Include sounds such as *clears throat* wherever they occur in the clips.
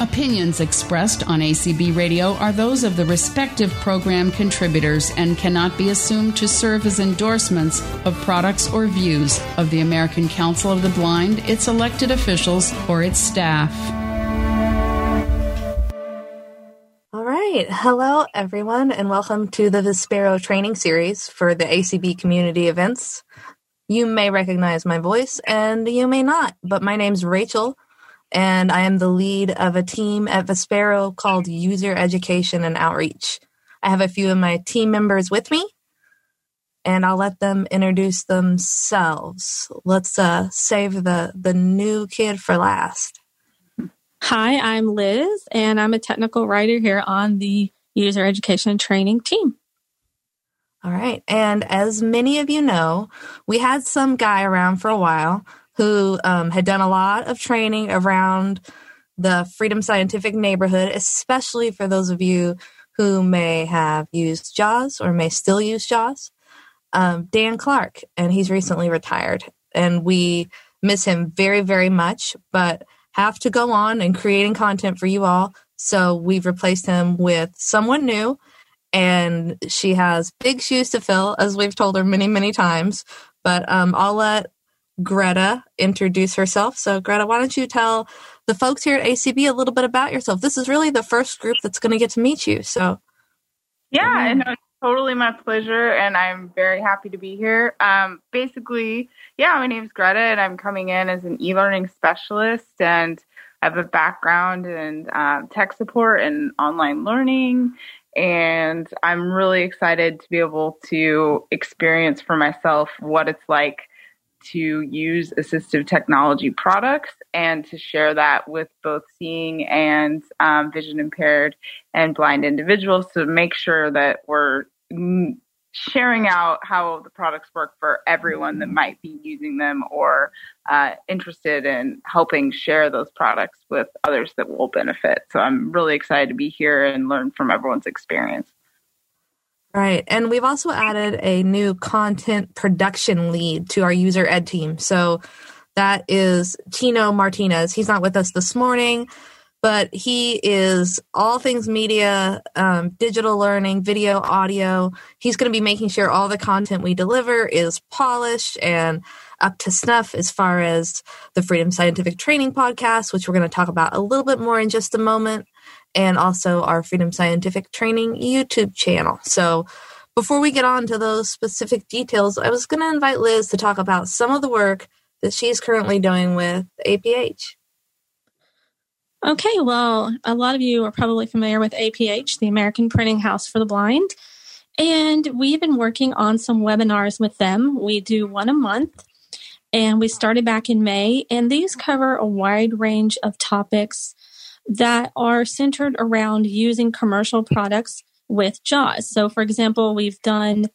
Opinions expressed on ACB Radio are those of the respective program contributors and cannot be assumed to serve as endorsements of products or views of the American Council of the Blind, its elected officials, or its staff. All right. Hello, everyone, and welcome to the Vispero training series for the ACB community events. You may recognize my voice and you may not, but my name's Rachel and I am the lead of a team at Vispero called User Education and Outreach. I have a few of my team members with me, and I'll let them introduce themselves. Let's uh, save the the new kid for last. Hi, I'm Liz, and I'm a technical writer here on the User Education and Training team. All right, and as many of you know, we had some guy around for a while who um, had done a lot of training around the Freedom Scientific neighborhood, especially for those of you who may have used JAWS or may still use JAWS. Um, Dan Clark, and he's recently retired. And we miss him very, very much, but have to go on and creating content for you all. So we've replaced him with someone new, and she has big shoes to fill, as we've told her many, many times. But um, I'll let Greta introduce herself. So, Greta, why don't you tell the folks here at ACB a little bit about yourself? This is really the first group that's going to get to meet you. So, yeah, mm-hmm. it's totally my pleasure, and I'm very happy to be here. Um, basically, yeah, my name is Greta, and I'm coming in as an e-learning specialist, and I have a background in um, tech support and online learning. And I'm really excited to be able to experience for myself what it's like to use assistive technology products and to share that with both seeing and um, vision impaired and blind individuals to make sure that we're sharing out how the products work for everyone that might be using them or uh, interested in helping share those products with others that will benefit. So I'm really excited to be here and learn from everyone's experience. Right. And we've also added a new content production lead to our user ed team. So that is Tino Martinez. He's not with us this morning, but he is all things media, um, digital learning, video, audio. He's going to be making sure all the content we deliver is polished and up to snuff as far as the Freedom Scientific Training podcast, which we're going to talk about a little bit more in just a moment and also our Freedom Scientific Training YouTube channel. So, before we get on to those specific details, I was going to invite Liz to talk about some of the work that she's currently doing with APH. Okay, well, a lot of you are probably familiar with APH, the American Printing House for the Blind. And we've been working on some webinars with them. We do one a month, and we started back in May. And these cover a wide range of topics that are centered around using commercial products with JAWS. So, for example, we've done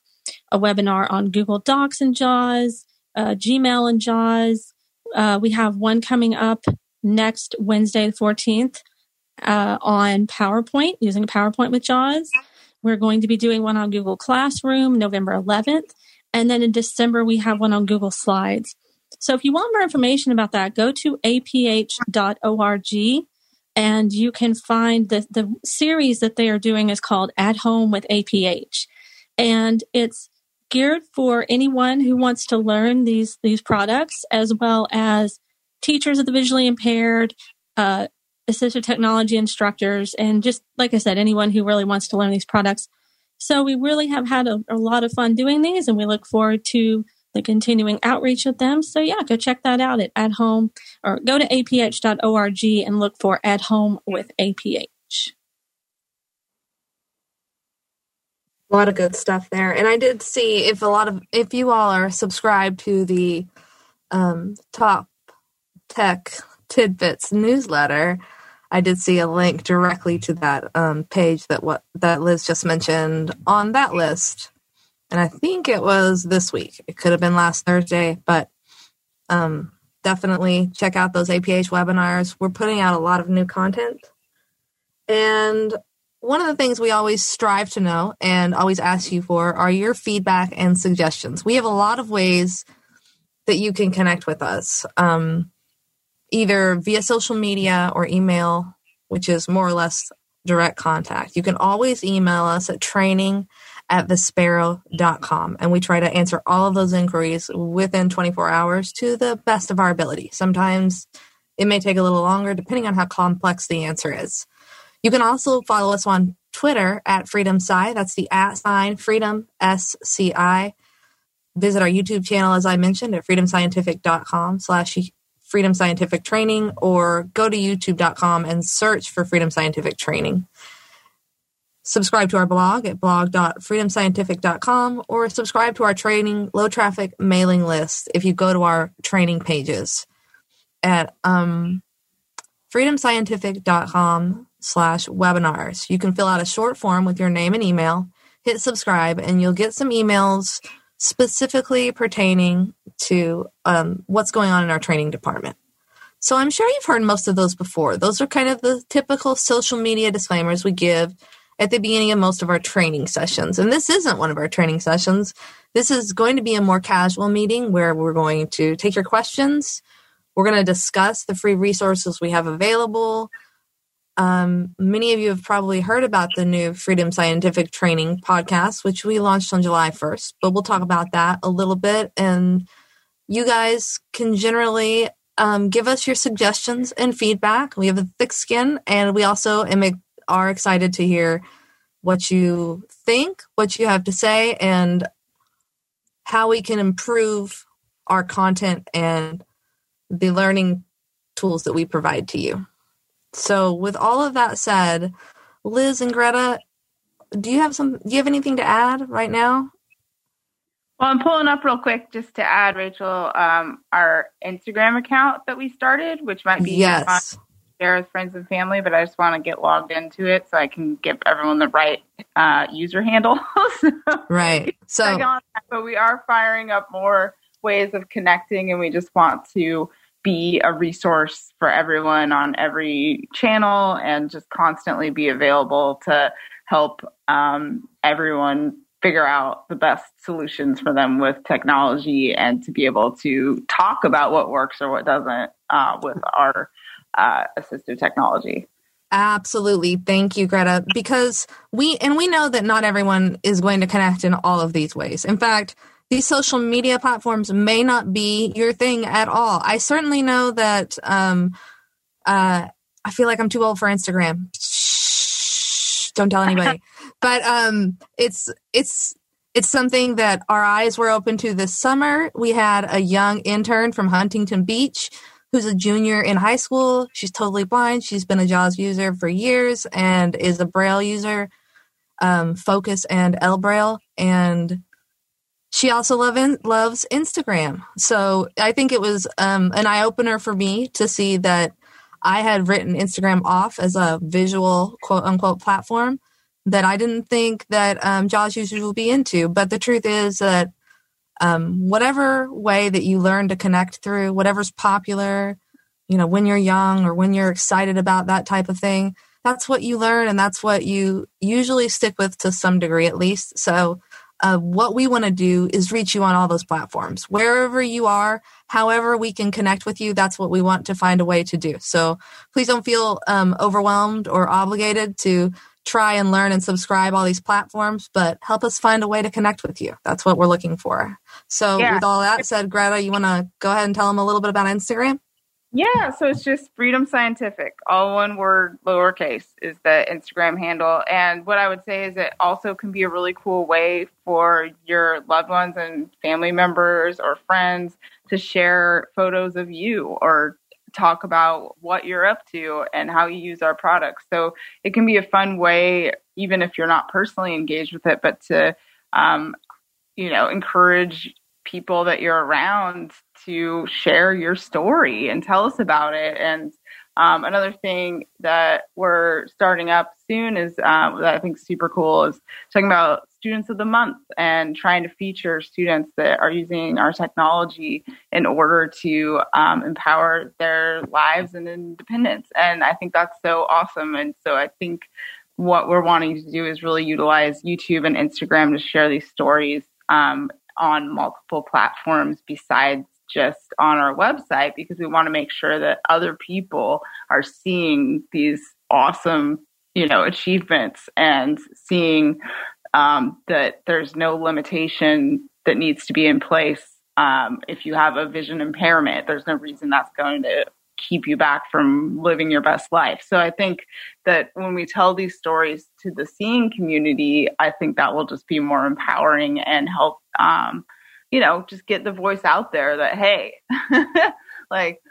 a webinar on Google Docs and JAWS, uh, Gmail and JAWS. Uh, we have one coming up next Wednesday, the 14th, uh, on PowerPoint, using PowerPoint with JAWS. We're going to be doing one on Google Classroom November 11th. And then in December, we have one on Google Slides. So if you want more information about that, go to aph.org and you can find the, the series that they are doing is called At Home with APH. And it's geared for anyone who wants to learn these, these products, as well as teachers of the visually impaired, uh, assistive technology instructors, and just like I said, anyone who really wants to learn these products. So we really have had a, a lot of fun doing these, and we look forward to the continuing outreach with them. So yeah, go check that out at at home or go to aph.org and look for at home with APH. A lot of good stuff there. And I did see if a lot of if you all are subscribed to the um, top tech tidbits newsletter, I did see a link directly to that um, page that what that Liz just mentioned on that list and I think it was this week. It could have been last Thursday, but um, definitely check out those APH webinars. We're putting out a lot of new content. And one of the things we always strive to know and always ask you for are your feedback and suggestions. We have a lot of ways that you can connect with us, um, either via social media or email which is more or less direct contact. You can always email us at training at vispero.com. And we try to answer all of those inquiries within 24 hours to the best of our ability. Sometimes it may take a little longer depending on how complex the answer is. You can also follow us on Twitter at Freedom Sci. That's the at sign Freedom SCI. Visit our YouTube channel, as I mentioned, at freedomscientific.com slash freedom scientific training or go to youtube.com and search for freedom scientific training. Subscribe to our blog at blog.freedomscientific.com or subscribe to our training low traffic mailing list if you go to our training pages at um, freedomscientific.com slash webinars. You can fill out a short form with your name and email, hit subscribe, and you'll get some emails specifically pertaining to um, what's going on in our training department. So I'm sure you've heard most of those before. Those are kind of the typical social media disclaimers we give at the beginning of most of our training sessions. And this isn't one of our training sessions. This is going to be a more casual meeting where we're going to take your questions. We're going to discuss the free resources we have available. Um, many of you have probably heard about the new Freedom Scientific Training podcast, which we launched on July 1st, but we'll talk about that a little bit. And you guys can generally um, give us your suggestions and feedback. We have a thick skin, and we also am are excited to hear what you think, what you have to say, and how we can improve our content and the learning tools that we provide to you. So, with all of that said, Liz and Greta, do you have some? Do you have anything to add right now? Well, I'm pulling up real quick just to add, Rachel, um, our Instagram account that we started, which might be yes share with friends and family, but I just want to get logged into it so I can give everyone the right uh, user handle. *laughs* right. So, but we are firing up more ways of connecting, and we just want to be a resource for everyone on every channel and just constantly be available to help um, everyone figure out the best solutions for them with technology and to be able to talk about what works or what doesn't uh, with our uh, assistive technology. Absolutely. Thank you, Greta. Because we, and we know that not everyone is going to connect in all of these ways. In fact, these social media platforms may not be your thing at all. I certainly know that, um, uh, I feel like I'm too old for Instagram. Shh, don't tell anybody. *laughs* but, um, it's, it's, it's something that our eyes were open to this summer. We had a young intern from Huntington Beach who's a junior in high school. She's totally blind. She's been a JAWS user for years and is a Braille user, um, Focus and ElBraille. And she also love in, loves Instagram. So I think it was um, an eye opener for me to see that I had written Instagram off as a visual quote unquote platform that I didn't think that um, JAWS users would be into. But the truth is that um, whatever way that you learn to connect through, whatever's popular, you know, when you're young or when you're excited about that type of thing, that's what you learn and that's what you usually stick with to some degree at least. So, uh, what we want to do is reach you on all those platforms. Wherever you are, however we can connect with you, that's what we want to find a way to do. So please don't feel um, overwhelmed or obligated to try and learn and subscribe all these platforms, but help us find a way to connect with you. That's what we're looking for. So, yeah. with all that said, Greta, you want to go ahead and tell them a little bit about Instagram? Yeah, so it's just Freedom Scientific, all one word, lowercase, is the Instagram handle. And what I would say is it also can be a really cool way for your loved ones and family members or friends to share photos of you or talk about what you're up to and how you use our products. So it can be a fun way, even if you're not personally engaged with it, but to, um, you know, encourage people that you're around to share your story and tell us about it. And um, another thing that we're starting up soon is um, that I think super cool is talking about students of the month and trying to feature students that are using our technology in order to um, empower their lives and independence. And I think that's so awesome. And so I think what we're wanting to do is really utilize YouTube and Instagram to share these stories um, on multiple platforms besides just on our website because we want to make sure that other people are seeing these awesome, you know, achievements and seeing um, that there's no limitation that needs to be in place. Um, if you have a vision impairment, there's no reason that's going to keep you back from living your best life. So I think that when we tell these stories to the seeing community, I think that will just be more empowering and help, um, you know, just get the voice out there that, hey, *laughs* like,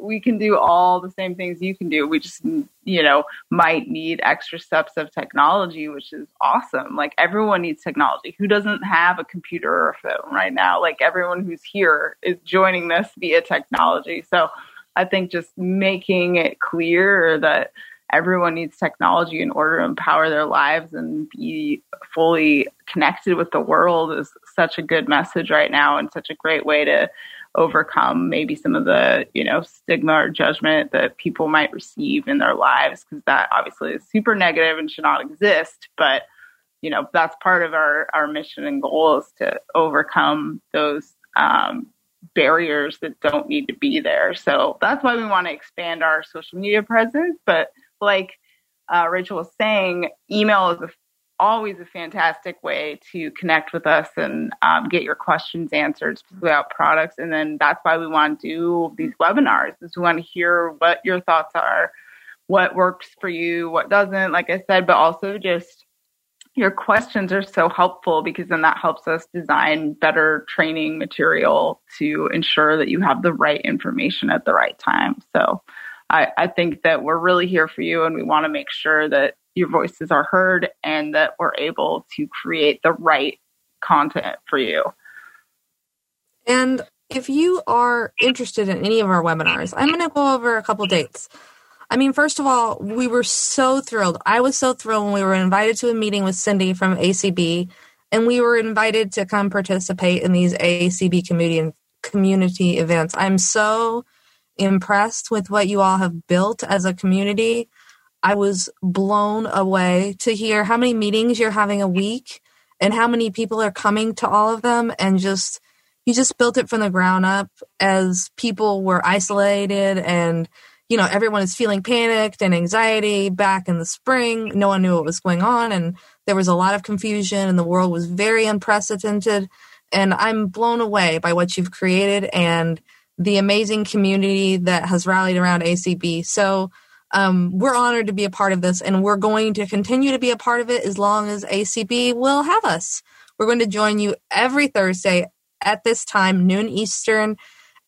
we can do all the same things you can do. We just, you know, might need extra steps of technology, which is awesome. Like everyone needs technology. Who doesn't have a computer or a phone right now? Like everyone who's here is joining this via technology. So I think just making it clear that everyone needs technology in order to empower their lives and be fully connected with the world is such a good message right now and such a great way to overcome maybe some of the you know stigma or judgment that people might receive in their lives because that obviously is super negative and should not exist. But you know that's part of our our mission and goal is to overcome those um, barriers that don't need to be there. So that's why we want to expand our social media presence. But like uh, Rachel was saying, email is a, always a fantastic way to connect with us and um, get your questions answered about products. And then that's why we want to do these webinars is we want to hear what your thoughts are, what works for you, what doesn't, like I said, but also just your questions are so helpful because then that helps us design better training material to ensure that you have the right information at the right time. So I, I think that we're really here for you and we want to make sure that your voices are heard and that we're able to create the right content for you. And if you are interested in any of our webinars, I'm going to go over a couple dates. I mean, first of all, we were so thrilled. I was so thrilled when we were invited to a meeting with Cindy from ACB, and we were invited to come participate in these ACB community community events. I'm so impressed with what you all have built as a community. I was blown away to hear how many meetings you're having a week and how many people are coming to all of them and just you just built it from the ground up as people were isolated and you know, everyone is feeling panicked and anxiety back in the spring. No one knew what was going on, and there was a lot of confusion, and the world was very unprecedented. And I'm blown away by what you've created and the amazing community that has rallied around ACB. So, um, we're honored to be a part of this, and we're going to continue to be a part of it as long as ACB will have us. We're going to join you every Thursday at this time, noon Eastern,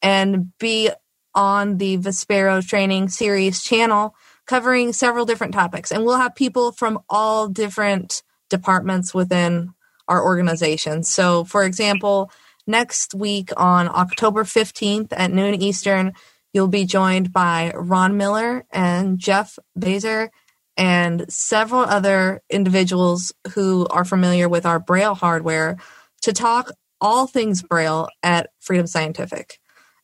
and be on the Vispero Training Series channel covering several different topics. And we'll have people from all different departments within our organization. So, for example, next week on October 15th at noon Eastern, you'll be joined by Ron Miller and Jeff Baser and several other individuals who are familiar with our Braille hardware to talk all things Braille at Freedom Scientific.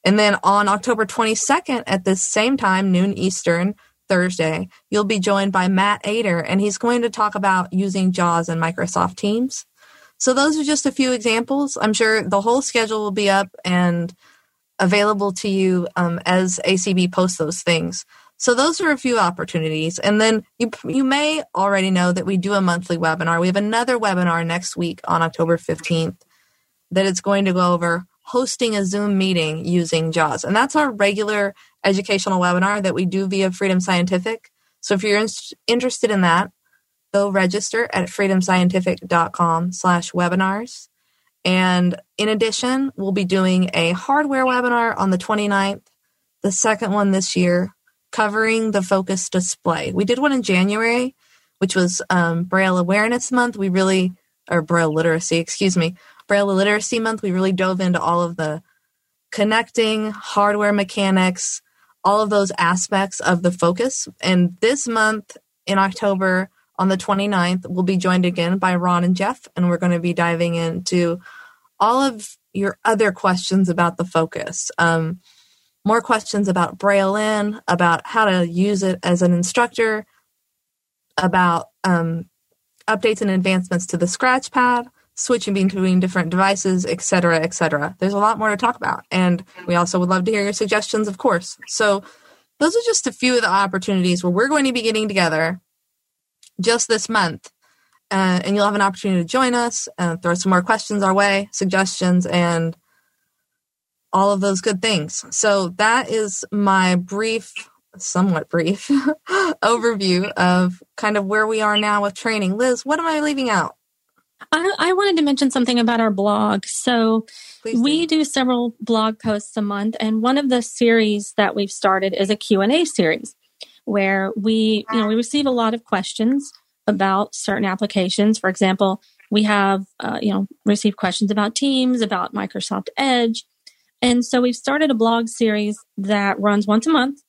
And then on October 22nd at the same time, noon Eastern, Thursday, you'll be joined by Matt Ater, and he's going to talk about using JAWS and Microsoft Teams. So those are just a few examples. I'm sure the whole schedule will be up and available to you um, as ACB posts those things. So those are a few opportunities. And then you you may already know that we do a monthly webinar. We have another webinar next week on October 15th that it's going to go over hosting a Zoom meeting using JAWS. And that's our regular educational webinar that we do via Freedom Scientific. So if you're in- interested in that, go register at freedomscientific.com slash webinars. And in addition, we'll be doing a hardware webinar on the 29th, the second one this year, covering the focus display. We did one in January, which was um, Braille Awareness Month. We really, or Braille Literacy, excuse me. Braille Literacy Month, we really dove into all of the connecting, hardware mechanics, all of those aspects of the focus. And this month in October, on the 29th, we'll be joined again by Ron and Jeff, and we're going to be diving into all of your other questions about the focus. Um, more questions about Braille-In, about how to use it as an instructor, about um, updates and advancements to the scratch pad, switching between different devices, etc., etc. There's a lot more to talk about, and we also would love to hear your suggestions, of course. So those are just a few of the opportunities where we're going to be getting together just this month. Uh, and you'll have an opportunity to join us and throw some more questions our way, suggestions, and all of those good things. So that is my brief, somewhat brief *laughs* overview of kind of where we are now with training. Liz, what am I leaving out? I, I wanted to mention something about our blog. So do. we do several blog posts a month, and one of the series that we've started is a Q&A series where we, you know, we receive a lot of questions about certain applications. For example, we have, uh, you know, received questions about Teams, about Microsoft Edge. And so we've started a blog series that runs once a month.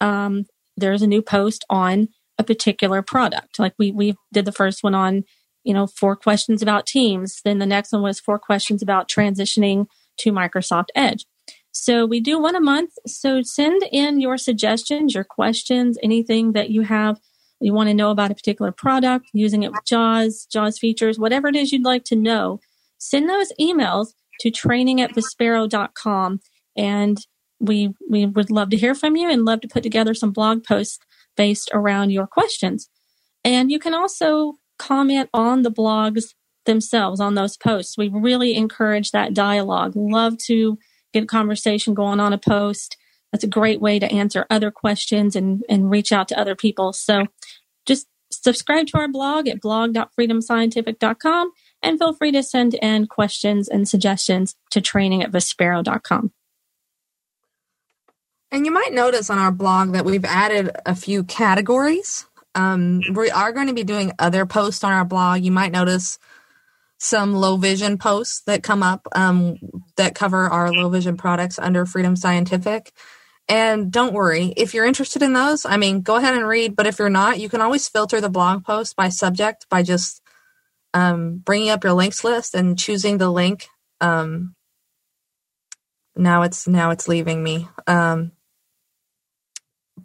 Um, there's a new post on a particular product. Like we, we did the first one on you know, four questions about Teams. Then the next one was four questions about transitioning to Microsoft Edge. So we do one a month. So send in your suggestions, your questions, anything that you have you want to know about a particular product, using it with JAWS, JAWS features, whatever it is you'd like to know. Send those emails to training at vispero.com and we we would love to hear from you and love to put together some blog posts based around your questions. And you can also comment on the blogs themselves on those posts. We really encourage that dialogue. Love to get a conversation going on a post. That's a great way to answer other questions and, and reach out to other people. So just subscribe to our blog at blog.freedomscientific.com and feel free to send in questions and suggestions to training at vispero.com. And you might notice on our blog that we've added a few categories um, we are going to be doing other posts on our blog. You might notice some low vision posts that come up um, that cover our low vision products under Freedom Scientific. And don't worry, if you're interested in those, I mean, go ahead and read. But if you're not, you can always filter the blog post by subject by just um, bringing up your links list and choosing the link. Um, now it's now it's leaving me. Um,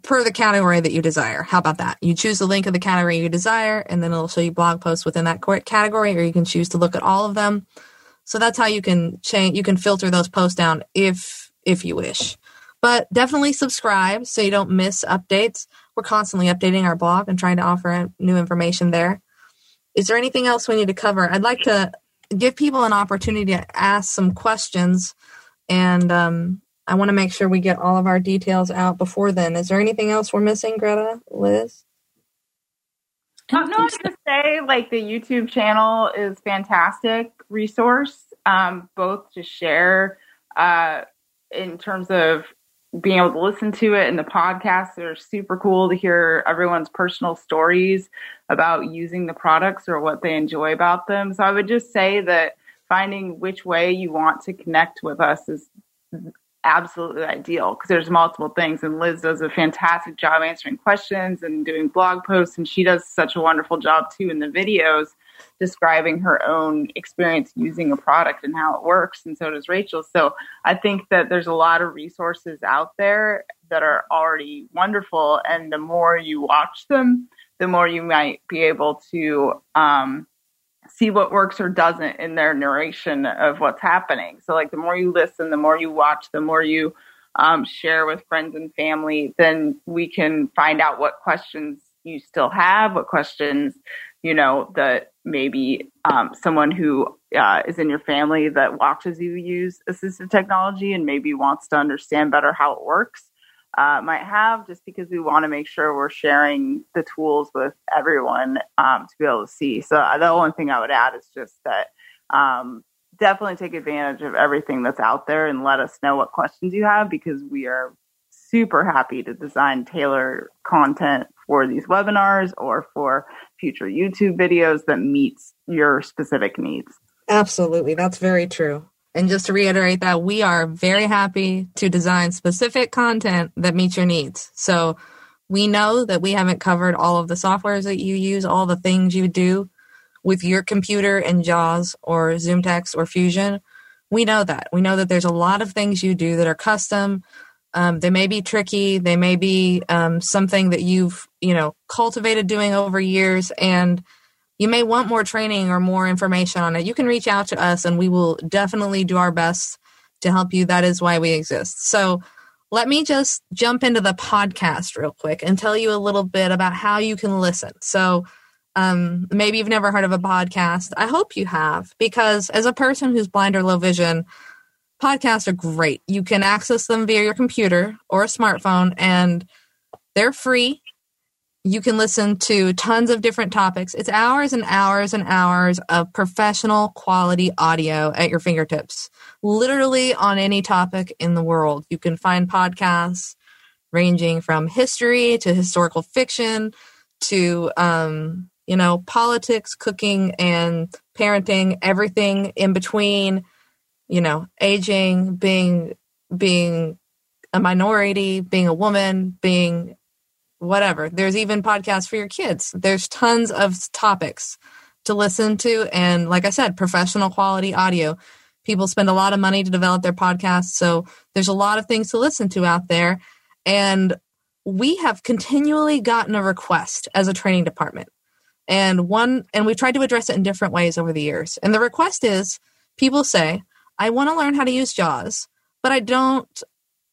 per the category that you desire. How about that? You choose the link of the category you desire, and then it'll show you blog posts within that category, or you can choose to look at all of them. So that's how you can change. You can filter those posts down if if you wish. But definitely subscribe so you don't miss updates. We're constantly updating our blog and trying to offer new information there. Is there anything else we need to cover? I'd like to give people an opportunity to ask some questions and um, I want to make sure we get all of our details out before then. Is there anything else we're missing, Greta, Liz? Um, no, I was going to say, like, the YouTube channel is fantastic resource, um, both to share uh, in terms of being able to listen to it and the podcasts are super cool to hear everyone's personal stories about using the products or what they enjoy about them. So I would just say that finding which way you want to connect with us is absolutely ideal because there's multiple things and Liz does a fantastic job answering questions and doing blog posts and she does such a wonderful job too in the videos describing her own experience using a product and how it works and so does Rachel. So I think that there's a lot of resources out there that are already wonderful and the more you watch them the more you might be able to um, see what works or doesn't in their narration of what's happening. So, like, the more you listen, the more you watch, the more you um, share with friends and family, then we can find out what questions you still have, what questions, you know, that maybe um, someone who uh, is in your family that watches you use assistive technology and maybe wants to understand better how it works uh, might have, just because we want to make sure we're sharing the tools with everyone um, to be able to see. So uh, the only thing I would add is just that um, definitely take advantage of everything that's out there and let us know what questions you have because we are super happy to design tailor content for these webinars or for future YouTube videos that meets your specific needs. Absolutely, that's very true. And just to reiterate that, we are very happy to design specific content that meets your needs. So we know that we haven't covered all of the softwares that you use, all the things you do with your computer and JAWS or ZoomText or Fusion. We know that. We know that there's a lot of things you do that are custom. Um, they may be tricky. They may be um, something that you've, you know, cultivated doing over years. And you may want more training or more information on it, you can reach out to us and we will definitely do our best to help you. That is why we exist. So let me just jump into the podcast real quick and tell you a little bit about how you can listen. So, um, maybe you've never heard of a podcast. I hope you have, because as a person who's blind or low vision, podcasts are great. You can access them via your computer or a smartphone, and they're free. You can listen to tons of different topics. It's hours and hours and hours of professional quality audio at your fingertips, literally on any topic in the world. You can find podcasts ranging from history to historical fiction to um, you know, politics, cooking, and parenting, everything in between, you know, aging, being being a minority, being a woman, being whatever. There's even podcasts for your kids. There's tons of topics to listen to and like I said, professional quality audio. People spend a lot of money to develop their podcasts, so there's a lot of things to listen to out there and we have continually gotten a request as a training department and one, and we've tried to address it in different ways over the years. And the request is people say, I want to learn how to use JAWS, but I don't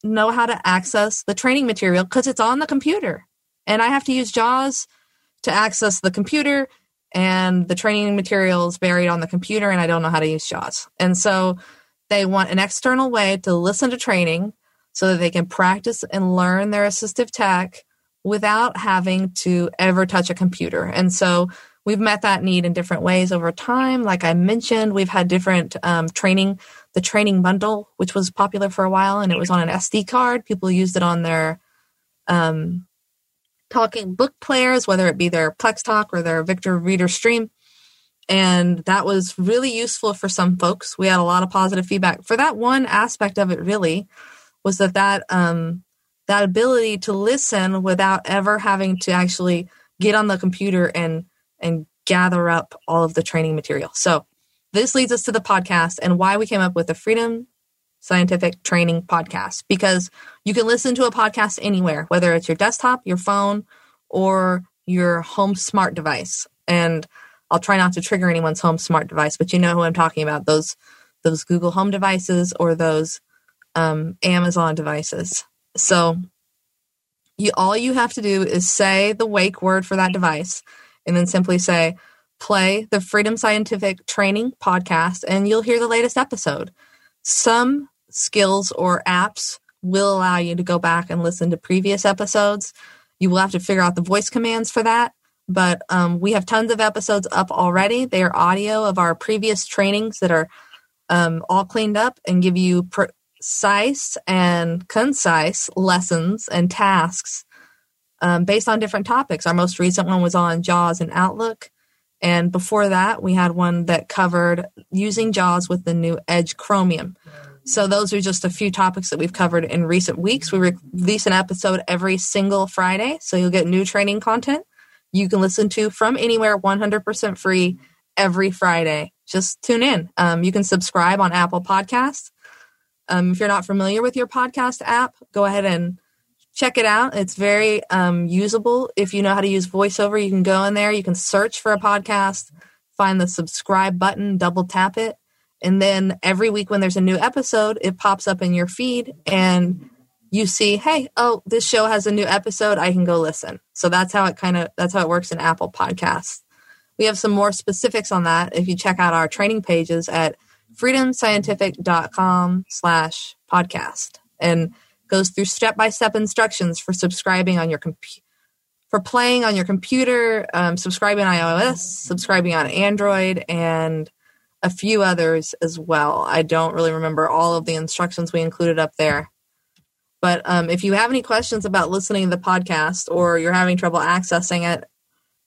know how to access the training material because it's on the computer. And I have to use JAWS to access the computer and the training materials buried on the computer and I don't know how to use JAWS. And so they want an external way to listen to training so that they can practice and learn their assistive tech without having to ever touch a computer. And so we've met that need in different ways over time. Like I mentioned, we've had different um, training, the training bundle, which was popular for a while, and it was on an SD card. People used it on their um, talking book players, whether it be their PlexTalk or their Victor Reader Stream. And that was really useful for some folks. We had a lot of positive feedback for that one aspect of it. Really, was that that um, that ability to listen without ever having to actually get on the computer and and gather up all of the training material. So this leads us to the podcast and why we came up with the Freedom Scientific Training Podcast because you can listen to a podcast anywhere, whether it's your desktop, your phone, or your home smart device. And I'll try not to trigger anyone's home smart device, but you know who I'm talking about those those Google Home devices or those um, Amazon devices. So you all you have to do is say the wake word for that device and then simply say play the Freedom Scientific Training podcast and you'll hear the latest episode. Some skills or apps will allow you to go back and listen to previous episodes. You will have to figure out the voice commands for that. But um, we have tons of episodes up already. They are audio of our previous trainings that are um, all cleaned up and give you precise and concise lessons and tasks um, based on different topics. Our most recent one was on JAWS and Outlook. And before that, we had one that covered using JAWS with the new Edge Chromium. So, those are just a few topics that we've covered in recent weeks. We release an episode every single Friday, so you'll get new training content you can listen to from anywhere 100% free every Friday. Just tune in. Um, you can subscribe on Apple Podcasts. Um, if you're not familiar with your podcast app, go ahead and check it out. It's very um, usable. If you know how to use VoiceOver, you can go in there. You can search for a podcast, find the subscribe button, double tap it, and then every week when there's a new episode, it pops up in your feed and you see, hey, oh, this show has a new episode. I can go listen. So that's how it kind of that's how it works in Apple Podcasts. We have some more specifics on that if you check out our training pages at freedomscientific.com slash podcast and goes through step-by-step instructions for subscribing on your computer for playing on your computer um, subscribing on ios subscribing on android and a few others as well i don't really remember all of the instructions we included up there but um, if you have any questions about listening to the podcast or you're having trouble accessing it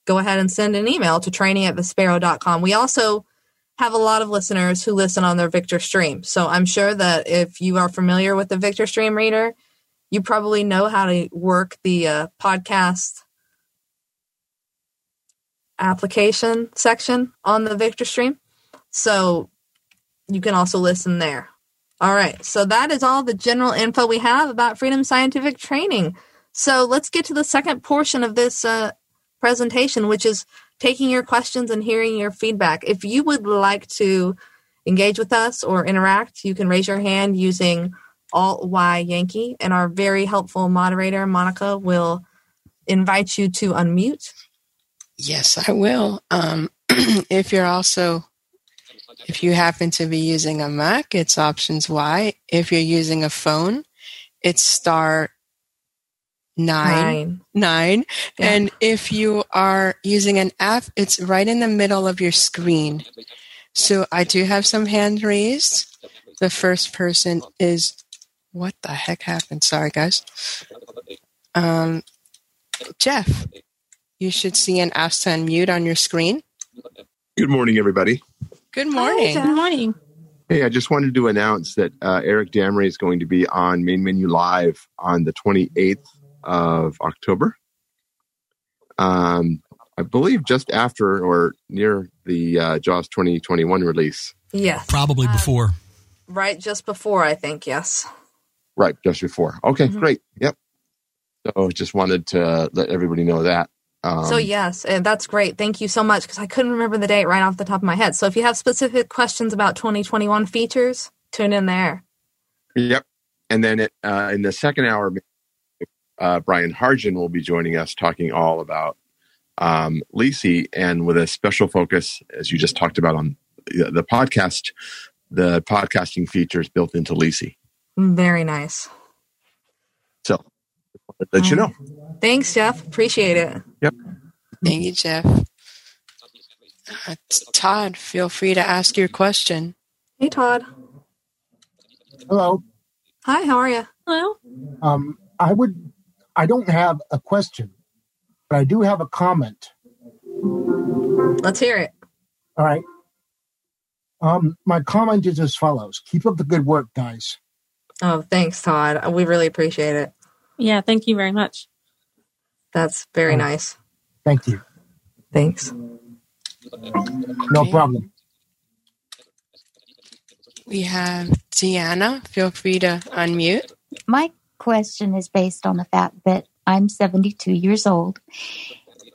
go ahead and send an email to training at vispero.com we also have a lot of listeners who listen on their Victor Stream. So I'm sure that if you are familiar with the Victor Stream reader, you probably know how to work the uh, podcast application section on the Victor Stream. So you can also listen there. All right. So that is all the general info we have about Freedom Scientific Training. So let's get to the second portion of this uh, presentation, which is taking your questions and hearing your feedback. If you would like to engage with us or interact, you can raise your hand using Alt Y Yankee, and our very helpful moderator, Monica, will invite you to unmute. Yes, I will. Um, *clears throat* if you're also, if you happen to be using a Mac, it's options Y. If you're using a phone, it's star nine, Nine. nine. Yeah. And if you are using an app, it's right in the middle of your screen. So I do have some hand raised. The first person is, what the heck happened? Sorry, guys. Um, Jeff, you should see an ask to unmute on your screen. Good morning, everybody. Good morning. Jeff. Good morning. Hey, I just wanted to announce that uh, Eric Damery is going to be on Main Menu Live on the 28th of October. Um, I believe just after or near the uh, JAWS 2021 release. Yes. Probably Uh, before. Right just before, I think, yes. Right, just before. Okay, Mhm. great. Yep. So just wanted to let everybody know that. Um, so, yes, and that's great. Thank you so much because I couldn't remember the date right off the top of my head. So, if you have specific questions about 2021 features, tune in there. Yep. And then it, uh, in the second hour, uh, Brian Hartgen will be joining us talking all about um, Leasey and with a special focus, as you just talked about on the podcast, the podcasting features built into Leasey. Very nice. So I'll let you know. Thanks, Jeff. Appreciate it. Yep. Thank you, Jeff. Uh, Todd, feel free to ask your question. Hey, Todd. Hello. Hi, how are you? Hello. Um, I would. I don't have a question, but I do have a comment. Let's hear it. All right. Um, my comment is as follows: Keep up the good work, guys. Oh, thanks, Todd. We really appreciate it. Yeah, thank you very much. That's very nice. Thank you. Thanks. No problem. We have Deanna. Feel free to unmute. My question is based on the fact that I'm 72 years old.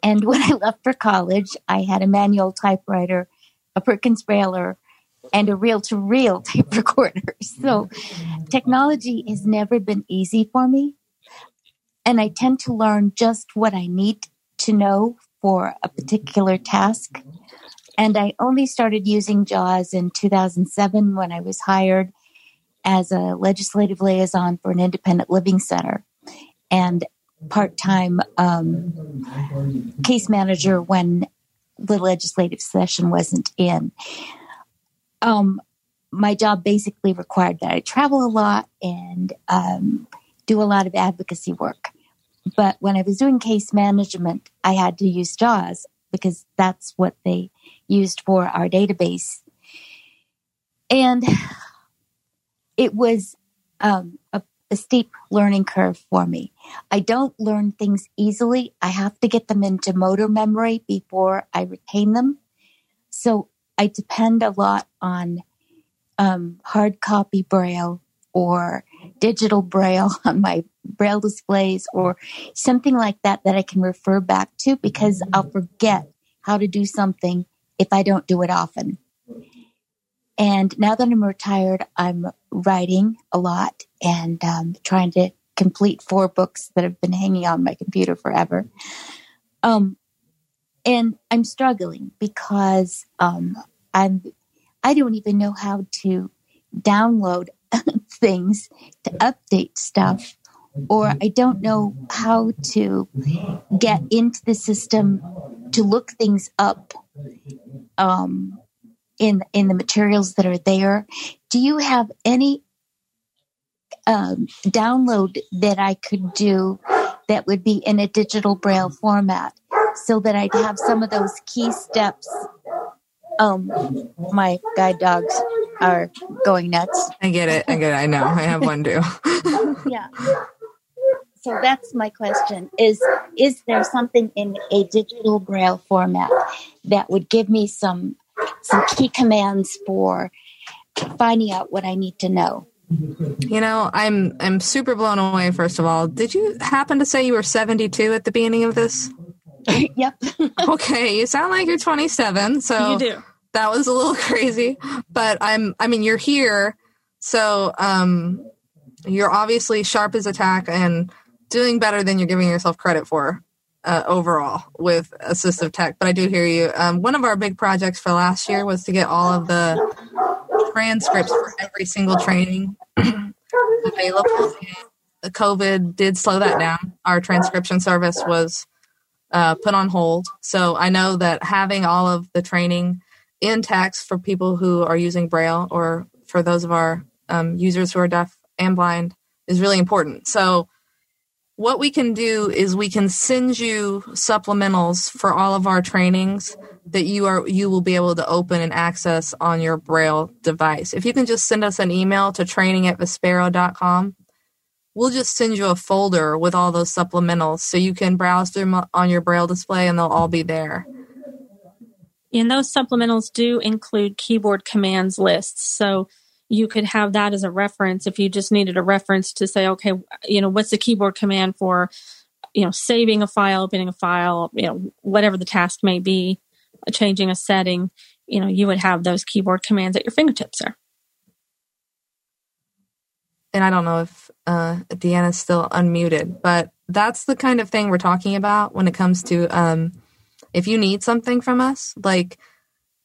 And when I left for college, I had a manual typewriter, a Perkins Brailler, and a reel to reel tape recorder. So technology has never been easy for me. And I tend to learn just what I need to know for a particular task. And I only started using JAWS in 2007 when I was hired as a legislative liaison for an independent living center and part time um, case manager when the legislative session wasn't in. Um, my job basically required that I travel a lot and um, do a lot of advocacy work. But when I was doing case management, I had to use JAWS because that's what they used for our database. And it was um, a, a steep learning curve for me. I don't learn things easily. I have to get them into motor memory before I retain them. So I depend a lot on um, hard copy braille or digital braille *laughs* on my braille displays or something like that that I can refer back to because I'll forget how to do something if I don't do it often. And now that I'm retired, I'm writing a lot and um, trying to complete four books that have been hanging on my computer forever. Um, and I'm struggling because um, I'm I don't even know how to download *laughs* things to update stuff, or I don't know how to get into the system to look things up um, in in the materials that are there. Do you have any um, download that I could do that would be in a digital braille format, so that I'd have some of those key steps? Um, my guide dogs are going nuts. I get it. I get it. I know. I have one too. *laughs* Yeah. So that's my question is is there something in a digital braille format that would give me some some key commands for finding out what I need to know? You know, I'm I'm super blown away. First of all, did you happen to say you were 72 at the beginning of this? *laughs* yep. Okay, you sound like you're 27. So you do. That was a little *laughs* crazy, but I'm I mean you're here, so um you're obviously sharp as attack and doing better than you're giving yourself credit for uh, overall with assistive tech. But I do hear you. Um, one of our big projects for last year was to get all of the transcripts for every single training *clears throat* available. The COVID did slow that down. Our transcription service was uh, put on hold. So I know that having all of the training in text for people who are using Braille or for those of our um, users who are deaf and blind is really important. So what we can do is we can send you supplementals for all of our trainings that you are you will be able to open and access on your braille device if you can just send us an email to training at vispero.com we'll just send you a folder with all those supplementals so you can browse through them on your braille display and they'll all be there and those supplementals do include keyboard commands lists so you could have that as a reference if you just needed a reference to say, okay, you know, what's the keyboard command for, you know, saving a file, opening a file, you know, whatever the task may be, changing a setting, you know, you would have those keyboard commands at your fingertips there. And I don't know if uh, Deanna's still unmuted, but that's the kind of thing we're talking about when it comes to um, if you need something from us, like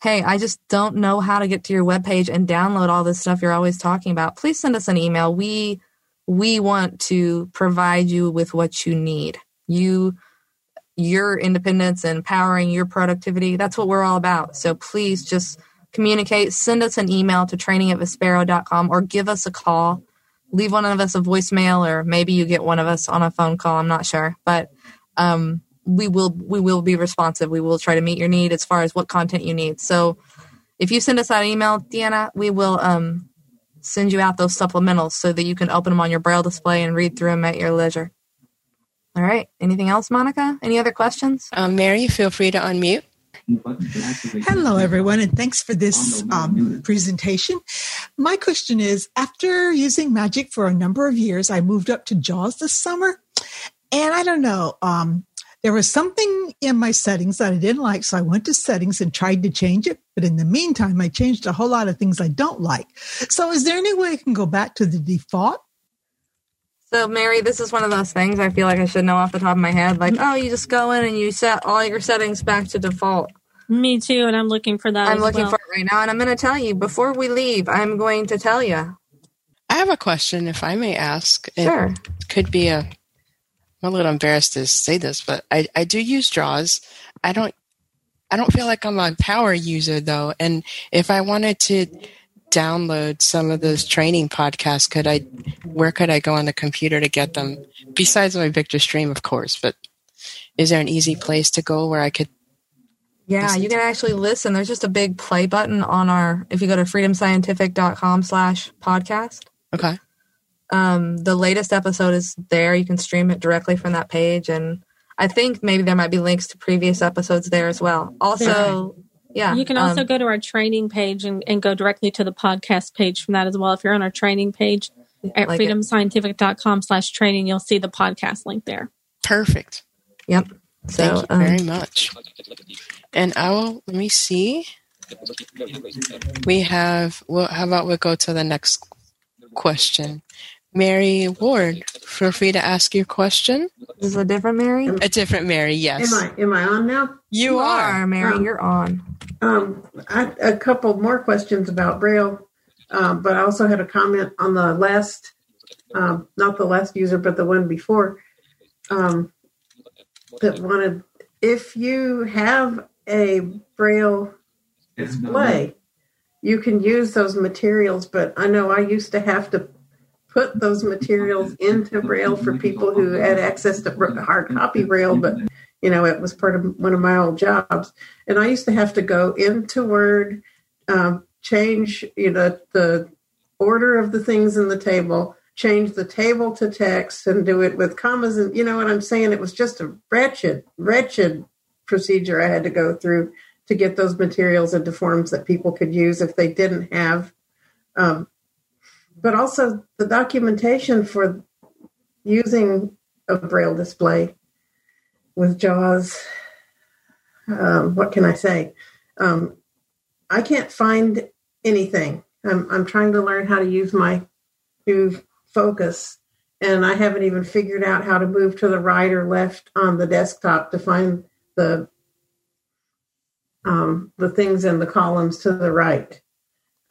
hey, I just don't know how to get to your webpage and download all this stuff you're always talking about, please send us an email. We we want to provide you with what you need. You your independence and empowering your productivity, that's what we're all about. So please just communicate, send us an email to training at vispero.com or give us a call. Leave one of us a voicemail or maybe you get one of us on a phone call. I'm not sure. But um, we will we will be responsive. We will try to meet your need as far as what content you need. So if you send us that email, Deanna, we will um, send you out those supplementals so that you can open them on your braille display and read through them at your leisure. All right. Anything else, Monica? Any other questions? Um, Mary, feel free to unmute. Hello, everyone, and thanks for this um, presentation. My question is After using Magic for a number of years, I moved up to JAWS this summer. And I don't know, um, there was something in my settings that I didn't like, so I went to settings and tried to change it. But in the meantime, I changed a whole lot of things I don't like. So, is there any way I can go back to the default? So, Mary, this is one of those things I feel like I should know off the top of my head. Like, mm-hmm. oh, you just go in and you set all your settings back to default. Me too, and I'm looking for that. I'm looking well. for it right now, and I'm going to tell you before we leave. I'm going to tell you. I have a question, if I may ask. Sure. It could be a I'm a little embarrassed to say this, but I, I do use JAWS. I don't I don't feel like I'm a power user though. And if I wanted to download some of those training podcasts, could I where could I go on the computer to get them? Besides my Victor Stream, of course, but is there an easy place to go where I could yeah, you can actually listen. There's just a big play button on our if you go to freedomscientific.com slash podcast. Okay. Um, the latest episode is there. You can stream it directly from that page. And I think maybe there might be links to previous episodes there as well. Also, yeah. You can also um, go to our training page and, and go directly to the podcast page from that as well. If you're on our training page at Like it. freedomscientific.com slash training, you'll see the podcast link there. Perfect. Yep. So, Thank you um, very much. And I will let me see. We have well how about we go to the next question. Mary Ward, feel free to ask your question. This is a different Mary? A different Mary, yes. Am I am I on now? You are. are. Mary. Oh. You're on. Um, I, a couple more questions about Braille, um, but I also had a comment on the last, um, not the last user, but the one before, um, that wanted if you have a Braille display, you can use those materials. But I know I used to have to put those materials into Braille for people who had access to hard copy Braille, but you know it was part of one of my old jobs, and I used to have to go into Word, um, change you know the order of the things in the table, change the table to text, and do it with commas, and you know what I'm saying. It was just a wretched, wretched procedure I had to go through to get those materials into forms that people could use if they didn't have. Um, but also the documentation for using a braille display with JAWS. Um, what can I say? Um, I can't find anything. I'm, I'm trying to learn how to use my new focus, and I haven't even figured out how to move to the right or left on the desktop to find the um, the things in the columns to the right.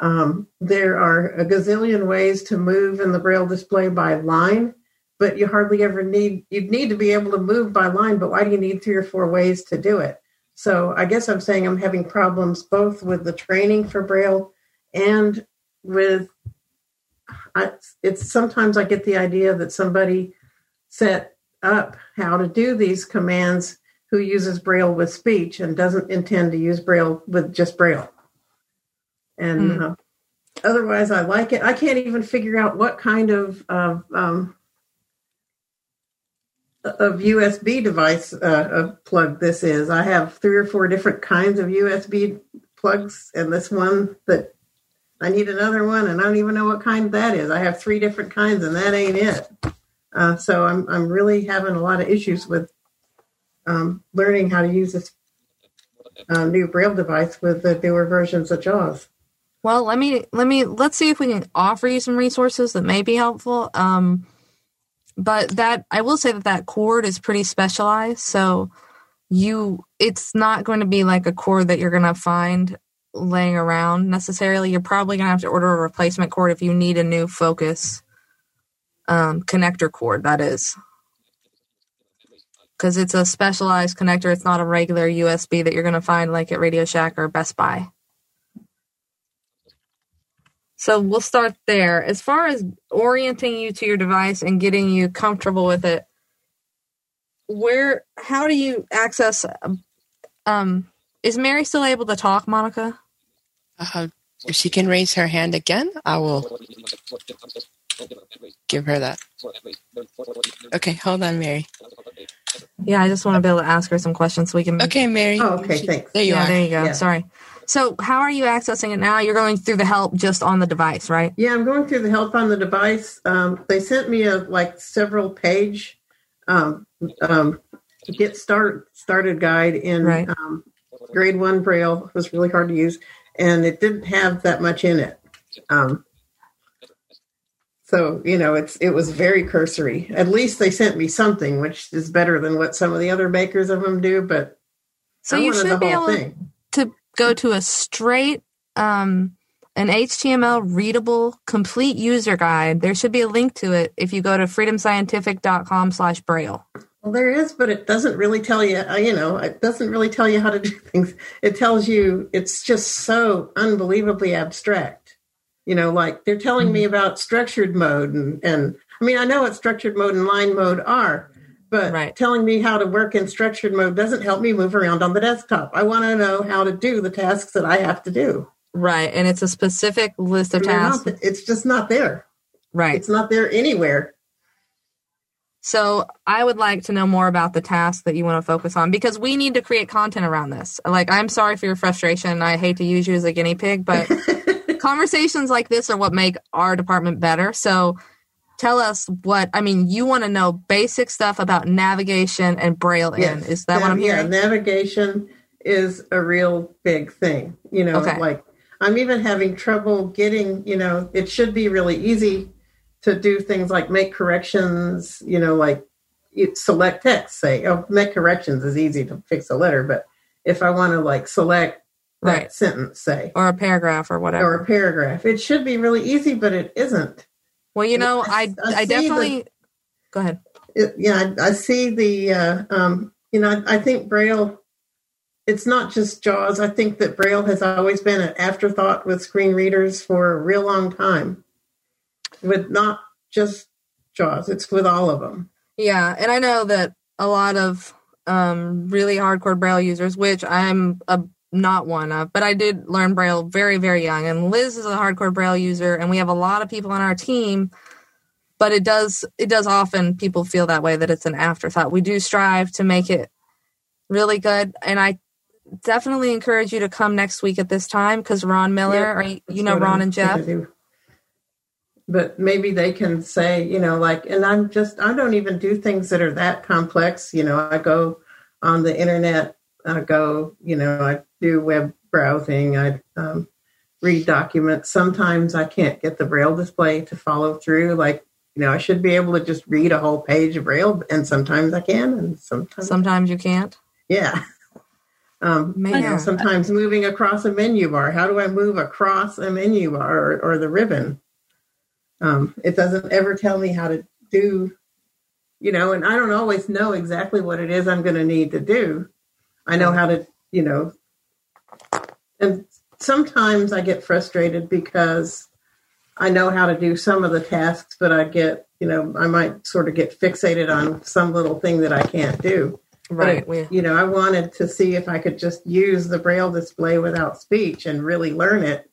Um, there are a gazillion ways to move in the braille display by line, but you hardly ever need you'd need to be able to move by line, but why do you need three or four ways to do it? So I guess I'm saying I'm having problems both with the training for braille and with I, it's sometimes I get the idea that somebody set up how to do these commands who uses braille with speech and doesn't intend to use braille with just braille and mm. uh, otherwise i like it. I can't even figure out what kind of of um, of usb device uh, plug this is. I have three or four different kinds of usb plugs and this one that i need another one and i don't even know what kind that is. I have three different kinds and that ain't it. Uh, so I'm, I'm really having a lot of issues with um, learning how to use this uh, new braille device with the newer versions of jaws well, let me let me let's see if we can offer you some resources that may be helpful. Um, but that I will say that that cord is pretty specialized, so you it's not going to be like a cord that you're going to find laying around necessarily. You're probably going to have to order a replacement cord if you need a new focus um, connector cord. That is because it's a specialized connector. It's not a regular USB that you're going to find like at Radio Shack or Best Buy. So we'll start there. As far as orienting you to your device and getting you comfortable with it, where how do you access um is Mary still able to talk, Monica? Uh, if she can raise her hand again, I will give her that. Okay, hold on, Mary. Yeah, I just want to be able to ask her some questions so we can. Okay, Mary. Oh, okay, thanks. There you yeah, are. there you go. Yeah. Sorry. So, how are you accessing it now? You're going through the help just on the device, right? Yeah, I'm going through the help on the device. Um, they sent me a like several page um, um, get start started guide in Right. um, grade one braille. It was really hard to use, and it didn't have that much in it. Um, so you know, it's it was very cursory. At least they sent me something, which is better than what some of the other makers of them do. But So I you should the be whole able thing. Go to a straight, um, an HTML readable, complete user guide. There should be a link to it if you go to freedomscientific.com slash braille. Well, there is, but it doesn't really tell you, uh, you know, it doesn't really tell you how to do *laughs* things. It tells you it's just so unbelievably abstract. You know, like they're telling me about structured mode and, and I mean, I know what structured mode and line mode are, but Right. telling me how to work in structured mode doesn't help me move around on the desktop. I want to know how to do the tasks that I have to do. Right. And it's a specific list of they're tasks. not- it's just not there. Right. It's not there anywhere. So I would like to know more about the task that you want to focus on because we need to create content around this. Like, I'm sorry for your frustration. I hate to use you as a guinea pig, but *laughs* conversations like this are what make our department better. So tell us what, I mean, you want to know basic stuff about navigation and braille in. Is that what I'm hearing? yeah, navigation is a real big thing. You know, Okay. like I'm even having trouble getting, you know, it should be really easy to do things like make corrections, you know, like select text, say, oh, make corrections is easy to fix a letter, but if I want to like select that Right. sentence, say, Or a paragraph or whatever. or a paragraph, it should be really easy, but it isn't. Well, you know, I- I, I definitely, go ahead. it, yeah, I, I see the, uh, um, you know, I, I think Braille, it's not just JAWS. I think that Braille has always been an afterthought with screen readers for a real long time. With not just JAWS, it's with all of them. Yeah, and I know that a lot of um, really hardcore Braille users, which I'm a, not one of, but I did learn Braille very, very young. And Liz is a hardcore Braille user, and we have a lot of people on our team. But it does it does often people feel that way that it's an afterthought. We do strive to make it really good, and I definitely encourage you to come next week at this time because Ron Miller, Yep, or you, know Ron I'm and Jeff. But maybe they can say, you know, like, and I'm just, I don't even do things that are that complex. You know, I go on the internet, I go, you know, I do web browsing, I um, read documents. Sometimes I can't get the braille display to follow through. Like You know, I should be able to just read a whole page of Braille, and sometimes I can, and sometimes sometimes you can't. Yeah. Um, you know, sometimes moving across a menu bar. How do I move across a menu bar or, or the ribbon? Um, it doesn't ever tell me how to do, you know, and I don't always know exactly what it is I'm going to need to do. I know how to, you know, and sometimes I get frustrated because I know how to do some of the tasks, but I get, you know, I might sort of get fixated on some little thing that I can't do. Right. But, you know, I wanted to see if I could just use the braille display without speech and really learn it.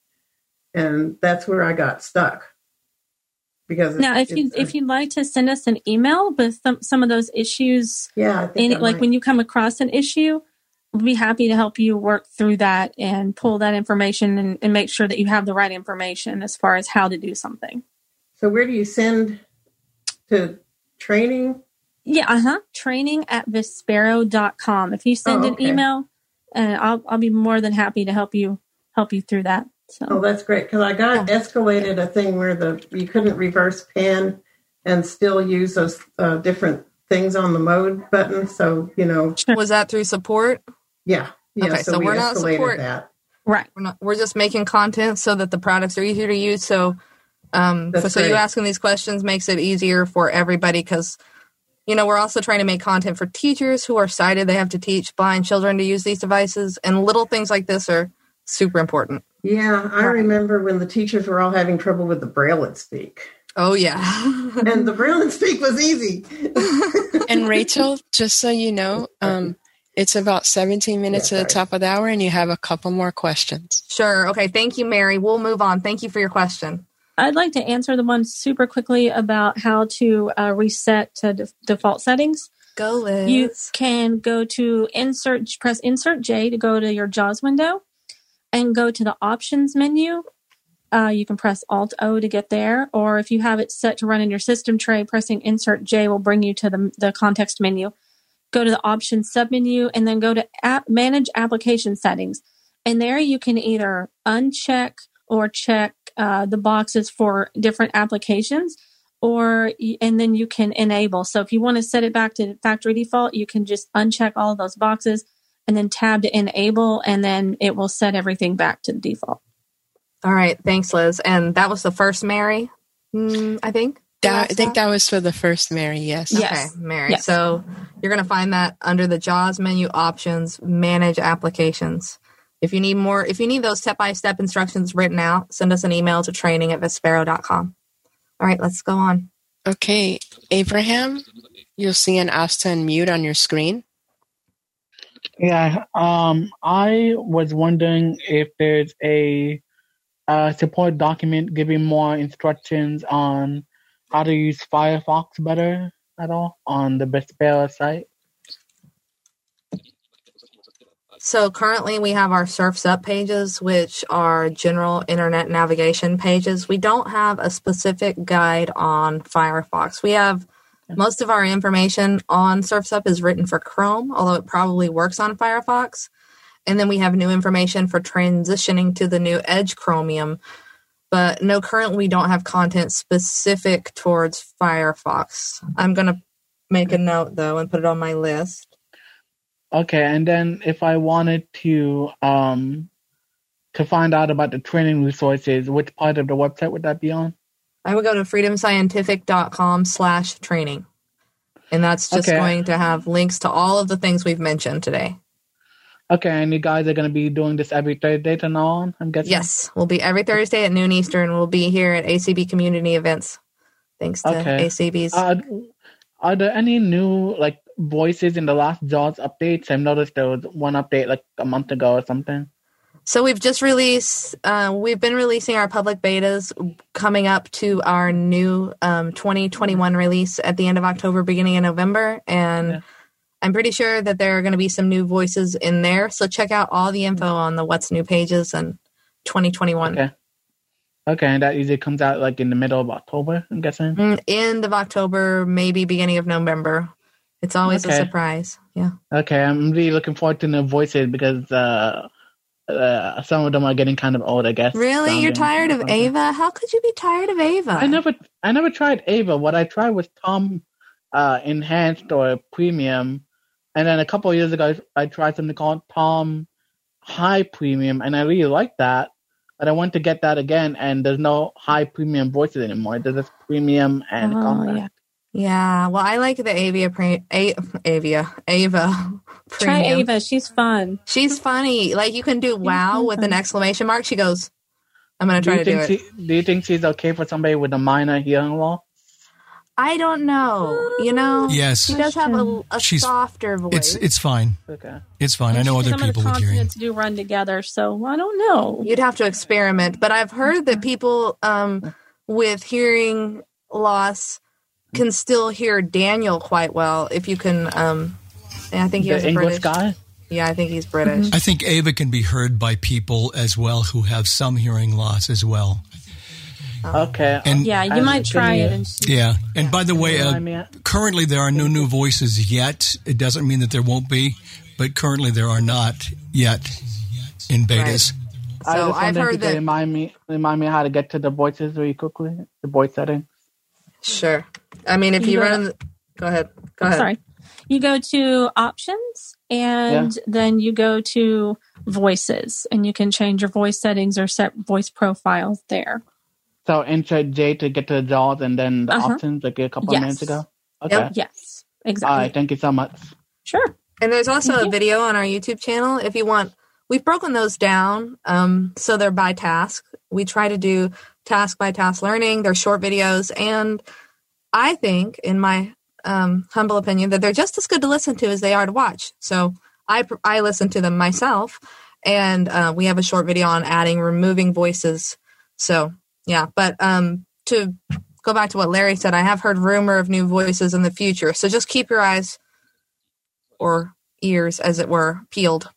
And that's where I got stuck. Because now, if you if you'd like to send us an email with some, some of those issues, yeah, any, like when you come across an issue, we'll be happy to help you work through that and pull that information and, and make sure that you have the right information as far as how to do something. So, where do you send to training? Yeah, uh huh. Training at vispero.com. If you send Oh, okay. an email, uh, I'll I'll be more than happy to help you help you through that. So Oh, that's great because I got escalated a thing where the you couldn't reverse pan and still use those uh, different things on the mode button. So you know, Was that through support? Yeah, yeah. Okay, so we we're not escalated support. that. right. We're not. We're just making content so that the products are easier to use. So, um, That's so you asking these questions makes it easier for everybody because, you know, we're also trying to make content for teachers who are sighted. They have to teach blind children to use these devices, and little things like this are super important. Yeah, I remember when the teachers were all having trouble with the Braille and Speak, Oh yeah. and the Braille and Speak was easy. *laughs* *laughs* And Rachel, just so you know, um, it's about 17 minutes to the top of the hour, and you have a couple more questions. Sure. Okay. Thank you, Mary. We'll move on. Thank you for your question. I'd like to answer the one super quickly about how to uh, reset to def- default settings. Go, Liz. You can go to insert, press Insert J to go to your JAWS window, and go to the Options menu. Uh, you can press Alt O to get there, or if you have it set to run in your system tray, pressing Insert J will bring you to the, the context menu. Go to the Options submenu, and then go to app, Manage Application Settings. And there you can either uncheck or check uh, the boxes for different applications or and then you can enable so if you want to set it back to factory default you can just uncheck all of those boxes and then tab to enable and then it will set everything back to the default All right. Thanks, Liz. And that was the first Mary, mm, I think. That, I think that was for the first Mary, yes. Okay, Mary. Yes. So you're going to find that under the JAWS menu options, manage applications. If you need more, if you need those step by step instructions written out, send us an email to training at vispero.com. All right, let's go on. Okay, Abraham, you'll see an ask to unmute on your screen. Yeah, um, I was wondering if there's a uh, support document giving more instructions on how to use Firefox better at all on the Vispero site. So currently we have our Surfs Up pages, which are general internet navigation pages. We don't have a specific guide on Firefox. We have most of our information on Surfs Up is written for Chrome, although it probably works on Firefox. And then we have new information for transitioning to the new Edge Chromium. But no, currently we don't have content specific towards Firefox. I'm going to make a note though and put it on my list. Okay, and then if I wanted to um to find out about the training resources, which part of the website would that be on? I would go to freedomscientific.com slash training. And that's just Okay. going to have links to all of the things we've mentioned today. Okay, and you guys are going to be doing this every Thursday to now on, I'm guessing? Yes, we'll be every Thursday at noon Eastern. We'll be here at ACB community events. Thanks to Okay. ACB's. Uh, are there any new like voices in the last JAWS updates? I've noticed there was one update like a month ago or something. So we've just released, uh, we've been releasing our public betas coming up to our new um, 2021 release at the end of October, beginning of November. And I'm pretty sure that there are going to be some new voices in there. So check out all the info on the What's New pages and 2021. Okay. Okay, and that usually comes out like in the middle of October, I'm guessing. Mm, End of October, maybe beginning of November. It's always a surprise. Yeah. Okay, I'm really looking forward to the voices because uh, uh, some of them are getting kind of old, I guess. Really, you're tired of. Ava? How could you be tired of Ava? I never, I never tried Ava. What I tried was Tom uh, Enhanced or Premium, and then a couple of years ago, I tried something called Tom High Premium, and I really liked that. But I want to get that again, and there's no high premium voices anymore. There's just premium and Oh, compact. yeah. Yeah, well, I like the Avia pre- A- Avia Ava. *laughs* Try. Ava. She's fun. She's funny. Like you can do wow with an exclamation mark. She goes, "I'm gonna try you to do think it." she, do you think she's okay for somebody with a minor hearing loss? I don't know. You know, Yes. she does have a, a She's- softer voice. It's it's fine. Okay. It's fine. I know other Some of the people with hearing. consonants do run together, so I don't know. You'd have to experiment, but I've heard that people um, with hearing loss can still hear Daniel quite well if you can. Um, I think he was English British guy? Yeah, I think he's British. I think Ava can be heard by people as well who have some hearing loss as well. Okay. And- yeah, you And might try you- it and see. Yeah. And by the way, uh, currently there are no new voices yet. It doesn't mean that there won't be, but currently there are not yet in betas. I So just I've heard you that- remind me remind me how to get to the voices really quickly. The voice setting. Sure. I mean, if You you go- run, go ahead. Go ahead. Sorry. You go to options and then you go to voices and you can change your voice settings or set voice profiles there. So enter J to get to the jaws and then the Uh-huh. options like a couple Yes. of minutes ago. Okay. Yep. Yes, exactly. right. Thank you so much. Sure. And there's also Thank a you. video on our YouTube channel if you want. We've broken those down um, so they're by task. We try to do task by task learning. They're short videos, and I think, in my um, humble opinion, that they're just as good to listen to as they are to watch. So I I listen to them myself, and uh, we have a short video on adding, removing voices. So yeah, but um, to go back to what Larry said, I have heard rumor of new voices in the future. So just keep your eyes or ears, as it were, peeled.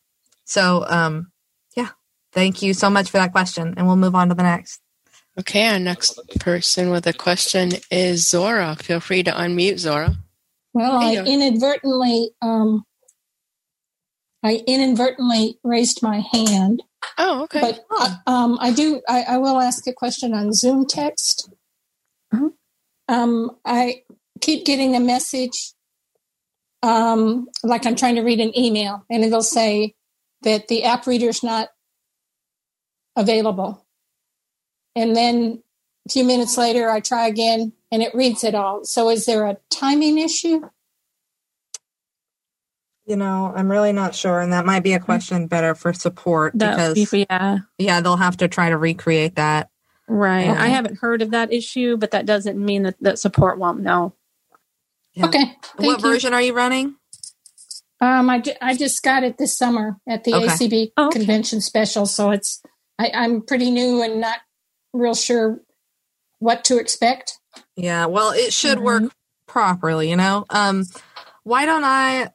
So, um, yeah, thank you so much for that question, and we'll move on to the next. Okay, our next person with a question is Zora. Feel free to unmute Zora. Well, I There inadvertently, um, I inadvertently raised my hand, Oh, okay. but uh, um, I do. I, I will ask a question on Zoom text. Mhm. Um, I keep getting a message, um, like I'm trying to read an email, and it'll say that the app reader's not available. And then a few minutes later, I try again, and it reads it all. So, is there a timing issue? You know, I'm really not sure, and that might be a question better for support That, because, yeah, yeah, they'll have to try to recreate that. right. Okay. I haven't heard of that issue, but that doesn't mean that, that support won't know. Yeah. Okay. Thank what you. version are you running? Um, I, ju- I just got it this summer at the Okay. ACB Oh, okay. convention special, so it's I, I'm pretty new and not real sure what to expect. Yeah, well, it should work properly, you know. Um, why don't I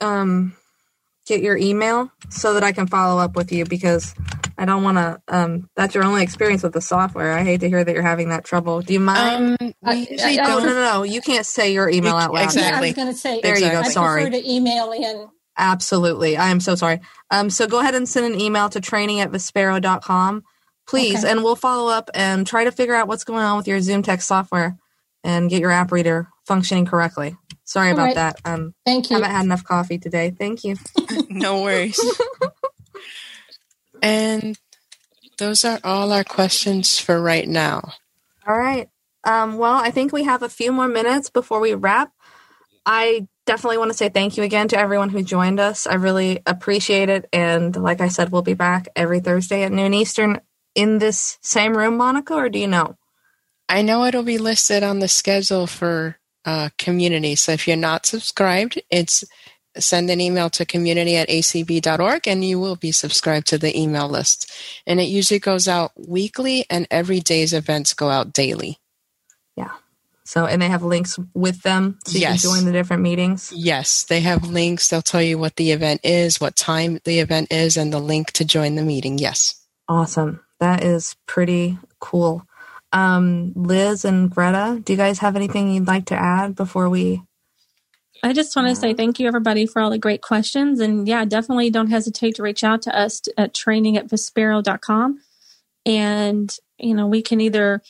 um get your email so that I can follow up with you because I don't want to. Um, that's your only experience with the software. I hate to hear that you're having that trouble. Do you mind? Um, I- we usually I- I oh no, don't. no, no! You can't say your email out loud. Exactly. Yeah, I was going to say There you go. Sorry. I Sorry. prefer to email in. Absolutely. I am so sorry. Um, so go ahead and send an email to training at Vispero.com, please, Okay. and we'll follow up and try to figure out what's going on with your Zoom text software and get your app reader functioning correctly. Sorry All about right. that. Um, Thank you. haven't had enough coffee today. Thank you. *laughs* *laughs* no worries. and those are all our questions for right now. All right. Um, well, I think we have a few more minutes before we wrap. I definitely want to say thank you again to everyone who joined us. I really appreciate it. And like I said, we'll be back every Thursday at noon Eastern in this same room, Monica, or do you know? I know it'll be listed on the schedule for uh, community. So if you're not subscribed, it's send an email to community at acb.org and you will be subscribed to the email list. And it usually goes out weekly and every day's events go out daily. Yeah. So, and they have links with them so you Yes. can join the different meetings. Yes, they have links. They'll tell you what the event is, what time the event is, and the link to join the meeting. Yes. Awesome. That is pretty cool. Um, Liz and Greta, do you guys have anything you'd like to add before we I just want to say thank you, everybody, for all the great questions. And yeah, definitely don't hesitate to reach out to us at training at vispero.com. And, you know, we can either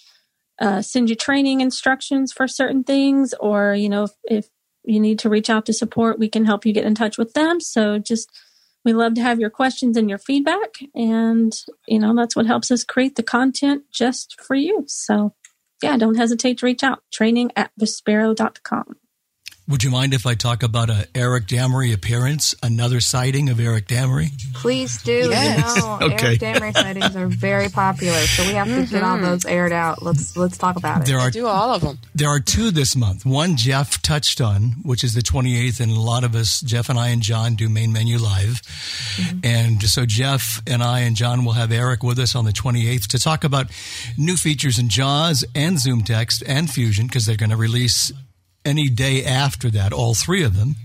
uh, send you training instructions for certain things, or, you know, if, if you need to reach out to support, we can help you get in touch with them. So just, we love to have your questions and your feedback. And, you know, that's what helps us create the content just for you. So, yeah, don't hesitate to reach out. Training at vispero.com. Would you mind if I talk about a Eric Damery appearance, another sighting of Eric Damery? Please do. Yes. You know, *laughs* Okay. Eric Damery sightings are very popular, so we have to get all mm-hmm. those aired out. Let's let's talk about it. There are Do all of them. There are two this month. One Jeff touched on, which is the 28th, and a lot of us, Jeff and I and John, do main menu live. Mm-hmm. And so Jeff and I and John will have Eric with us on the 28th to talk about new features in JAWS and Zoom Text and Fusion because they're going to release any day after that, all three of them.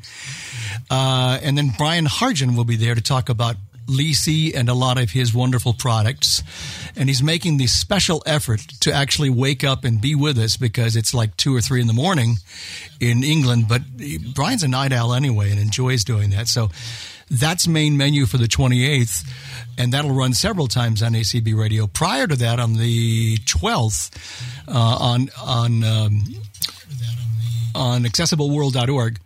Uh, and then Brian Hartgen will be there to talk about Leasey and a lot of his wonderful products. And he's making the special effort to actually wake up and be with us because it's like two or three in the morning in England. But Brian's a night owl anyway and enjoys doing that. So that's main menu for the 28th. And that'll run several times on ACB radio. Prior to that, on the 12th, uh, on, on, um, on accessibleworld.org,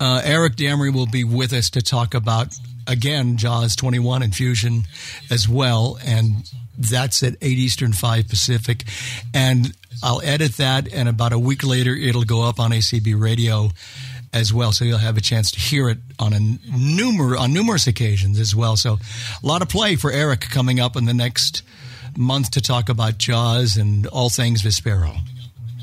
uh, Eric Damery will be with us to talk about, again, JAWS 21 and Fusion as well. And that's at 8 Eastern, 5 Pacific. And I'll edit that, and about a week later, it'll go up on ACB radio as well. So you'll have a chance to hear it on a numer- on numerous occasions as well. So a lot of play for Eric coming up in the next month to talk about JAWS and all things Vispero.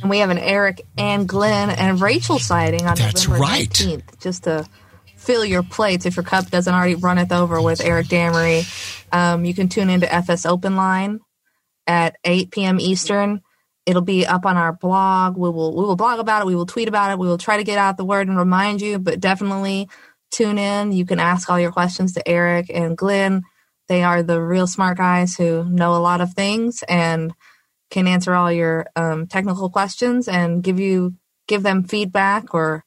And we have an Eric and Glenn and Rachel sighting on That's November right. 19th, just to fill your plates if your cup doesn't already runneth over with Eric Damery. Um, you can tune into FS Open Line at 8 p.m. Eastern. It'll be up on our blog. We will we will blog about it. We will tweet about it. We will try to get out the word and remind you. But definitely tune in. You can ask all your questions to Eric and Glenn. They are the real smart guys who know a lot of things and can answer all your um, technical questions and give you give them feedback or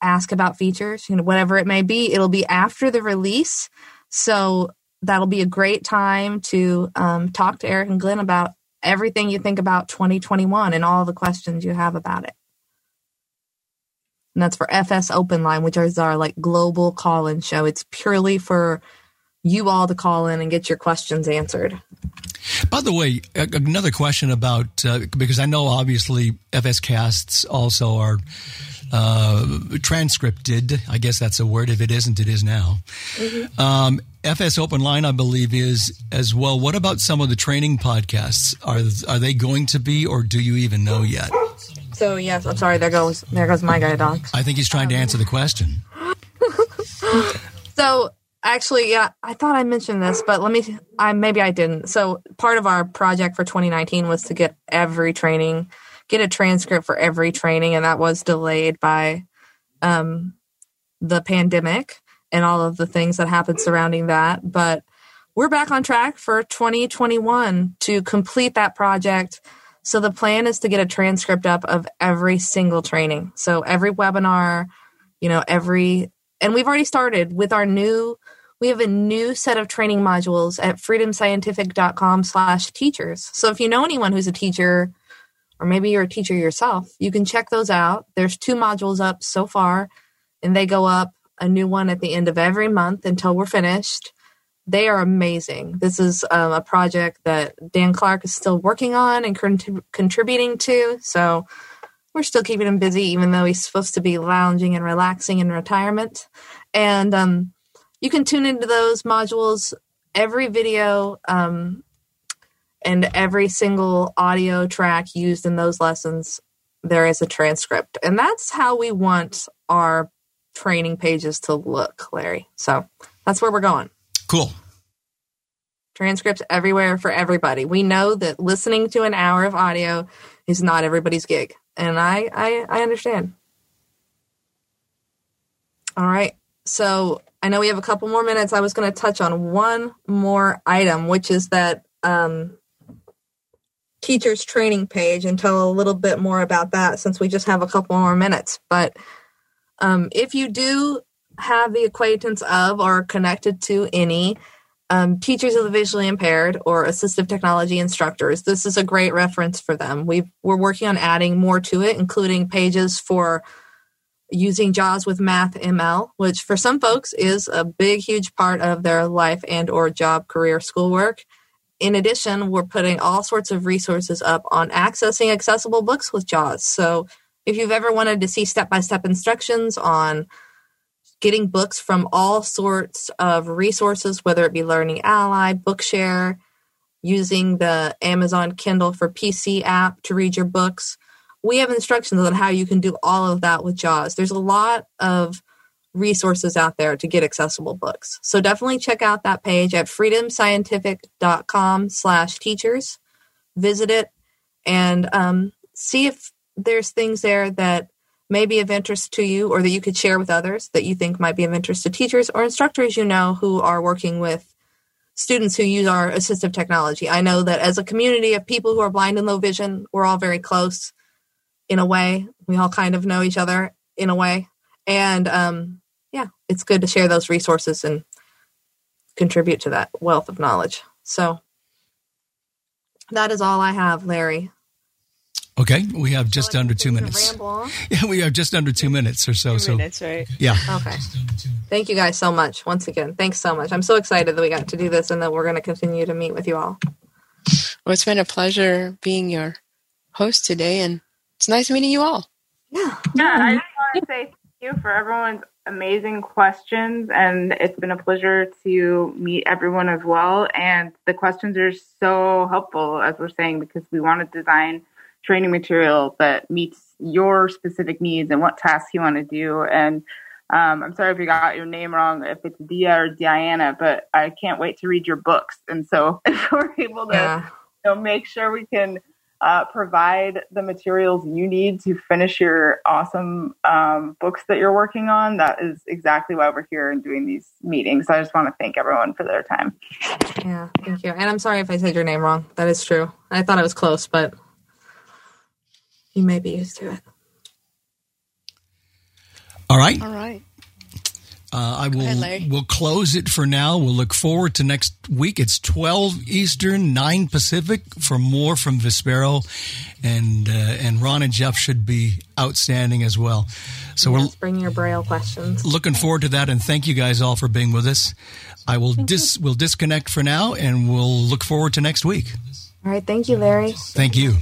ask about features you know whatever it may be. It'll be after the release. So that'll be a great time to um, talk to eric and glenn about everything you think about 2021 and all the questions you have about it. And that's for fs open line which is our like global call-in show. It's purely for you all to call in and get your questions answered By the way, another question about uh, because I know obviously FS casts also are uh, transcripted. I guess that's a word. If it isn't, it is now. Um, FS Open Line, I believe, is as well. What about some of the training podcasts? Are are they going to be, or do you even know yet? so yes i'm sorry there goes there goes my guide dog I think he's trying to answer the question. *laughs* So actually, yeah, I thought I mentioned this, but let me. I maybe I didn't. So part of our project for 2019 was to get every training, get a transcript for every training, and that was delayed by um, the pandemic and all of the things that happened surrounding that. But we're back on track for 2021 to complete that project. So the plan is to get a transcript up of every single training. So every webinar, you know, every and we've already started with our new we have a new set of training modules at freedomscientific.com slash teachers. So if you know anyone who's a teacher or maybe you're a teacher yourself you can check those out. There's two modules up so far and they go up a new one at the end of every month until we're finished. They are amazing. This is um, a project that dan clark is still working on and contrib- contributing to. So we're still keeping him busy, even though he's supposed to be lounging and relaxing in retirement. And um, you can tune into those modules. Every video um, and every single audio track used in those lessons, there is a transcript. And that's how we want our training pages to look, Larry. So that's where we're going. Cool. Transcripts everywhere for everybody. We know that listening to an hour of audio is not everybody's gig and I, I I understand. All right. So I know we have a couple more minutes. I was going to touch on one more item, which is that um, teachers training page and tell a little bit more about that since we just have a couple more minutes. But Um, if you do have the acquaintance of or connected to any um, teachers of the visually impaired or assistive technology instructors, this is a great reference for them. we we're working on adding more to it, including pages for using JAWS with Math ML, which for some folks is a big, huge part of their life and or job, career, schoolwork. In addition, we're putting all sorts of resources up on accessing accessible books with JAWS. So if you've ever wanted to see step-by-step instructions on getting books from all sorts of resources, whether it be Learning Ally, Bookshare, using the Amazon Kindle for PC app to read your books, we have instructions on how you can do all of that with JAWS. There's a lot of resources out there to get accessible books. So definitely check out that page at freedomscientific.com slash teachers. Visit it and um, see if there's things there that may be of interest to you or that you could share with others that you think might be of interest to teachers or instructors you know who are working with students who use our assistive technology. I know that as a community of people who are blind and low vision, we're all very close in a way. We all kind of know each other in a way. And um, yeah, it's good to share those resources and contribute to that wealth of knowledge. So that is all I have, Larry. Okay, we have just under two minutes. *laughs* Yeah, we have just under two minutes or so. Two so minutes, right? Yeah. Okay. Thank you guys so much. Once again, thanks so much. I'm so excited that we got to do this and that we're going to continue to meet with you all. Well, it's been a pleasure being your host today, and it's nice meeting you all. Yeah. Yeah, I just want to say thank you for everyone's amazing questions, and it's been a pleasure to meet everyone as well. And the questions are so helpful, as we're saying, because we want to design training material that meets your specific needs and what tasks you want to do. And um, I'm sorry if you got your name wrong, if it's Dia or Diana, but I can't wait to read your books. And so *laughs* if we're able to Yeah. you know, make sure we can uh, provide the materials you need to finish your awesome um, books that you're working on, that is exactly why we're here and doing these meetings. So I just want to thank everyone for their time. Yeah, thank you. And I'm sorry if I said your name wrong. That is true. I thought it was close, but you may be used to it. All right. All right. Uh, I will ahead, we'll close it for now. We'll look forward to next week. It's twelve Eastern, nine Pacific for more from Vispero, and uh, and Ron and Jeff should be outstanding as well. So Yes, bring your braille questions. looking forward to that, and thank you guys all for being with us. I will dis we'll disconnect for now, and we'll look forward to next week. All right, thank you, Larry. Thank you.